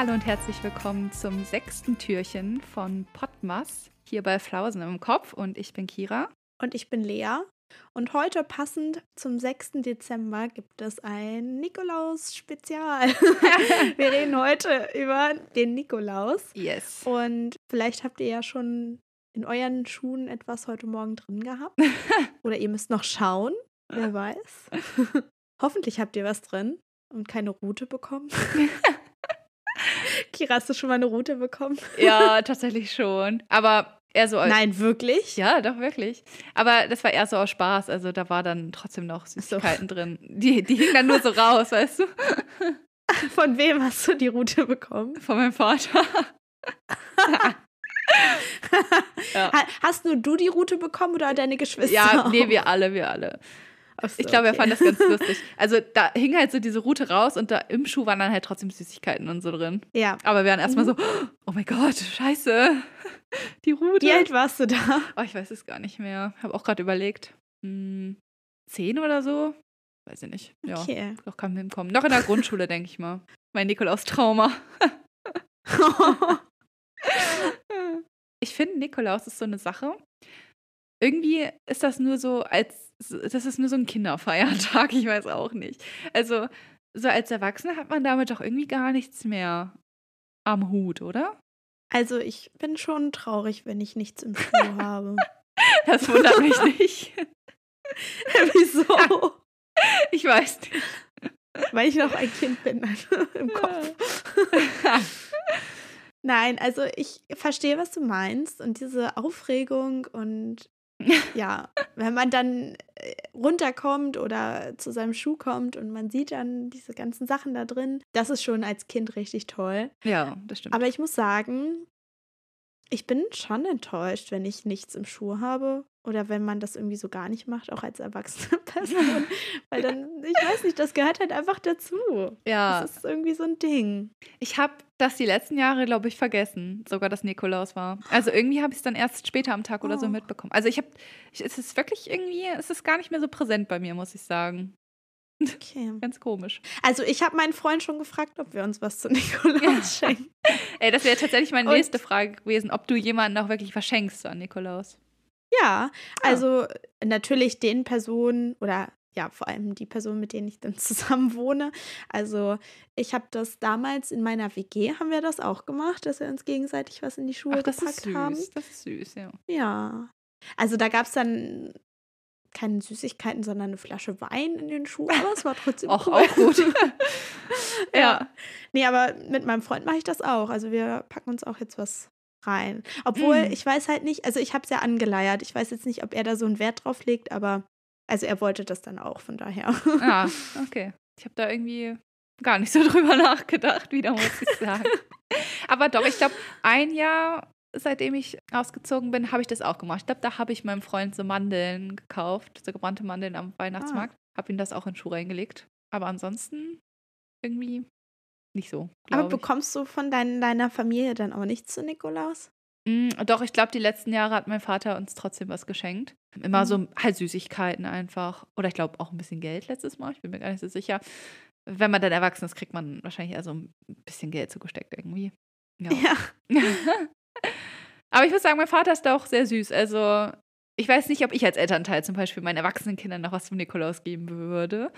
Hallo und herzlich willkommen zum sechsten Türchen von Podmas hier bei Flausen im Kopf und ich bin Kira. Und ich bin Lea. Und heute passend zum 6. Dezember gibt es ein Nikolaus-Spezial. Wir reden heute über den Nikolaus. Yes. Und vielleicht habt ihr ja schon in euren Schuhen etwas heute Morgen drin gehabt. Oder ihr müsst noch schauen. Wer weiß. Hoffentlich habt ihr was drin und keine Route bekommen. Kira, hast du schon mal eine Route bekommen? Ja, tatsächlich schon. Aber eher so als. Nein, wirklich? Ja, doch, wirklich. Aber das war eher so aus Spaß. Also da war dann trotzdem noch Süßigkeiten so. drin. Die, die hingen dann nur so raus, weißt du? Von wem hast du die Route bekommen? Von meinem Vater. ja. Hast nur du die Route bekommen oder deine Geschwister? Ja, nee, wir alle, wir alle. So, ich glaube, okay. er fand das ganz lustig. Also da hing halt so diese Route raus und da im Schuh waren dann halt trotzdem Süßigkeiten und so drin. Ja. Aber wir waren erstmal mhm. so, oh mein Gott, scheiße. Die Route. Wie alt warst du da? Oh, ich weiß es gar nicht mehr. Habe auch gerade überlegt. Hm, zehn oder so? Weiß ich nicht. Ja, okay. Doch kann hinkommen. Noch in der Grundschule, denke ich mal. Mein Nikolaus-Trauma. ich finde, Nikolaus ist so eine Sache. Irgendwie ist das nur so als das ist nur so ein Kinderfeiertag, ich weiß auch nicht. Also, so als Erwachsener hat man damit doch irgendwie gar nichts mehr am Hut, oder? Also, ich bin schon traurig, wenn ich nichts im Schuh habe. Das wundert mich nicht. Wieso? Ich weiß nicht. Weil ich noch ein Kind bin im Kopf. Nein, also ich verstehe, was du meinst und diese Aufregung und ja, wenn man dann äh, runterkommt oder zu seinem Schuh kommt und man sieht dann diese ganzen Sachen da drin, das ist schon als Kind richtig toll. Ja, das stimmt. Aber ich muss sagen, ich bin schon enttäuscht, wenn ich nichts im Schuh habe oder wenn man das irgendwie so gar nicht macht, auch als erwachsene Person. Weil dann, ich weiß nicht, das gehört halt einfach dazu. Ja. Das ist irgendwie so ein Ding. Ich habe das die letzten Jahre, glaube ich, vergessen, sogar dass Nikolaus war. Also irgendwie habe ich es dann erst später am Tag oder so oh. mitbekommen. Also ich habe, es ist wirklich irgendwie, es ist gar nicht mehr so präsent bei mir, muss ich sagen. Okay. Ganz komisch. Also ich habe meinen Freund schon gefragt, ob wir uns was zu Nikolaus ja. schenken. Ey, das wäre tatsächlich meine nächste Und Frage gewesen, ob du jemanden auch wirklich verschenkst an Nikolaus. Ja, ah. also natürlich den Personen oder ja, vor allem die Personen, mit denen ich dann zusammen wohne. Also ich habe das damals in meiner WG, haben wir das auch gemacht, dass wir uns gegenseitig was in die Schuhe Ach, das gepackt ist süß. haben. Das ist süß, ja. Ja. Also da gab es dann keine Süßigkeiten, sondern eine Flasche Wein in den Schuhen, aber es war trotzdem auch, cool. auch gut. ja. ja. Nee, aber mit meinem Freund mache ich das auch. Also wir packen uns auch jetzt was rein. Obwohl, mhm. ich weiß halt nicht, also ich habe es ja angeleiert. Ich weiß jetzt nicht, ob er da so einen Wert drauf legt, aber also er wollte das dann auch, von daher. Ah, okay. Ich habe da irgendwie gar nicht so drüber nachgedacht, wieder muss ich sagen. aber doch, ich glaube, ein Jahr seitdem ich ausgezogen bin, habe ich das auch gemacht. Ich glaube, da habe ich meinem Freund so Mandeln gekauft, so gebrannte Mandeln am Weihnachtsmarkt. Ah. Habe ihm das auch in Schuh reingelegt. Aber ansonsten irgendwie nicht so. Aber bekommst du von dein, deiner Familie dann auch nichts zu Nikolaus? Mm, doch, ich glaube, die letzten Jahre hat mein Vater uns trotzdem was geschenkt. Immer mhm. so halt Süßigkeiten einfach. Oder ich glaube auch ein bisschen Geld letztes Mal. Ich bin mir gar nicht so sicher. Wenn man dann erwachsen ist, kriegt man wahrscheinlich eher so ein bisschen Geld zugesteckt irgendwie. Ja. ja. Aber ich muss sagen, mein Vater ist da auch sehr süß. Also, ich weiß nicht, ob ich als Elternteil zum Beispiel meinen erwachsenen Kindern noch was zum Nikolaus geben würde.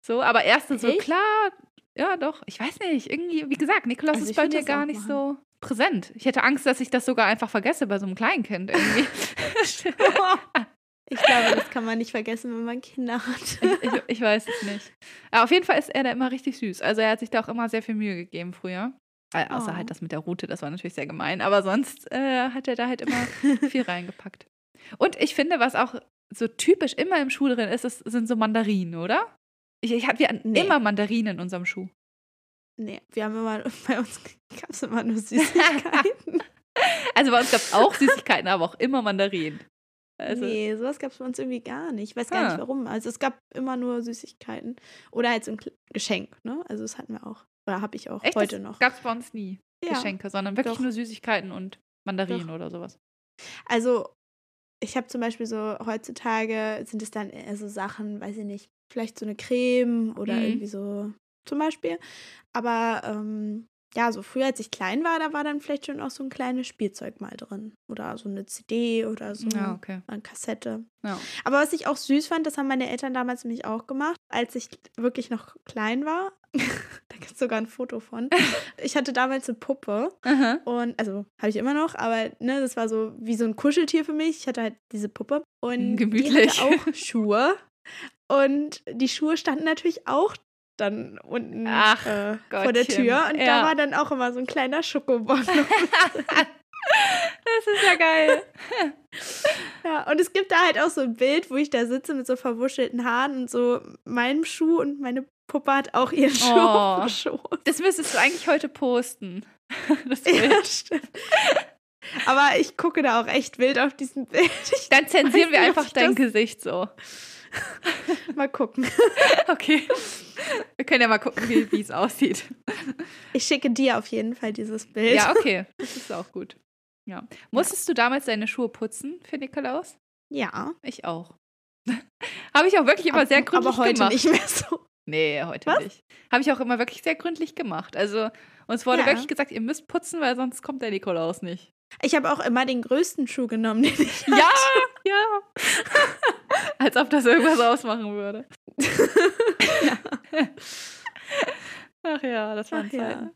So, aber erste so, klar, ja, doch. Ich weiß nicht. Irgendwie, wie gesagt, Nikolaus also ist bei mir gar nicht machen. so präsent. Ich hätte Angst, dass ich das sogar einfach vergesse bei so einem Kleinkind irgendwie. ich glaube, das kann man nicht vergessen, wenn man Kinder hat. ich, ich, ich, weiß es nicht. Aber auf jeden Fall ist er da immer richtig süß. Also er hat sich da auch immer sehr viel Mühe gegeben früher. Äh, außer oh. halt das mit der Route, das war natürlich sehr gemein. Aber sonst äh, hat er da halt immer viel reingepackt. Und ich finde, was auch so typisch immer im Schuh drin ist, ist sind so Mandarinen, oder? Ich, ich wir hatten nee. immer Mandarinen in unserem Schuh. Nee, wir haben immer, bei uns gab es immer nur Süßigkeiten. also bei uns gab es auch Süßigkeiten, aber auch immer Mandarinen. Also, nee, sowas gab es bei uns irgendwie gar nicht. Ich weiß gar ah. nicht warum. Also es gab immer nur Süßigkeiten. Oder halt so ein Geschenk, ne? Also das hatten wir auch. Oder habe ich auch Echt? heute das noch. Gab es bei uns nie ja. Geschenke, sondern wirklich Doch. nur Süßigkeiten und Mandarinen Doch. oder sowas. Also ich habe zum Beispiel so, heutzutage sind es dann so Sachen, weiß ich nicht, vielleicht so eine Creme oder mhm. irgendwie so zum Beispiel. Aber ähm, ja, so früher, als ich klein war, da war dann vielleicht schon auch so ein kleines Spielzeug mal drin. Oder so eine CD oder so Ja, okay. eine Kassette. Ja. Aber was ich auch süß fand, das haben meine Eltern damals nämlich auch gemacht, als ich wirklich noch klein war. da gibt es sogar ein Foto von. Ich hatte damals eine Puppe Aha. und, also habe ich immer noch, aber ne, das war so wie so ein Kuscheltier für mich. Ich hatte halt diese Puppe und Gemütlich. die hatte auch Schuhe. Und die Schuhe standen natürlich auch dann unten Ach, äh, vor der. Tür und Ja. da war dann auch immer so ein kleiner Schokobon. Das ist ja geil. Ja, und es gibt da halt auch so ein Bild, wo ich da sitze mit so verwuschelten Haaren und so meinem Schuh und meine Puppe hat auch ihren Schuh Oh. auf dem Schoß. Das müsstest du eigentlich heute posten. Das Bild. Ja, stimmt. Aber ich gucke da auch echt wild auf diesem Bild. Ich Dann zensieren wir nicht, einfach dein Gesicht so. mal gucken. Okay. Wir können ja mal gucken, wie es aussieht. Ich schicke dir auf jeden Fall dieses Bild. Ja, okay. Das ist auch gut. Ja. Musstest du damals deine Schuhe putzen für Nikolaus? Ja. Ich auch. Habe ich auch wirklich immer aber, sehr gründlich aber heute gemacht. nicht mehr so. Nee, heute Was? nicht. Habe ich auch immer wirklich sehr gründlich gemacht. Also, uns wurde Ja. wirklich gesagt, ihr müsst putzen, weil sonst kommt der Nikolaus nicht. Ich habe auch immer den größten Schuh genommen, den ich Ja, ja. Als ob das irgendwas ausmachen würde. Ach ja, das waren Ach ja. Zeiten.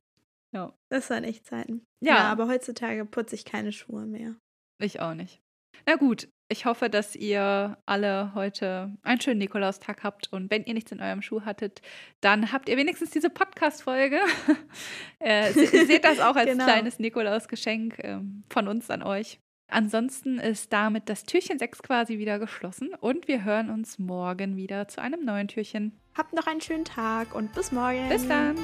Ja. Das waren echt Zeiten. Ja. ja, aber heutzutage putze ich keine Schuhe mehr. Ich auch nicht. Na gut, ich hoffe, dass ihr alle heute einen schönen Nikolaustag habt und wenn ihr nichts in eurem Schuh hattet, dann habt ihr wenigstens diese Podcast-Folge. äh, se- seht das auch als Genau. kleines Nikolausgeschenk ähm, von uns an euch. Ansonsten ist damit das Türchen 6 quasi wieder geschlossen und wir hören uns morgen wieder zu einem neuen Türchen. Habt noch einen schönen Tag und bis morgen. Bis dann!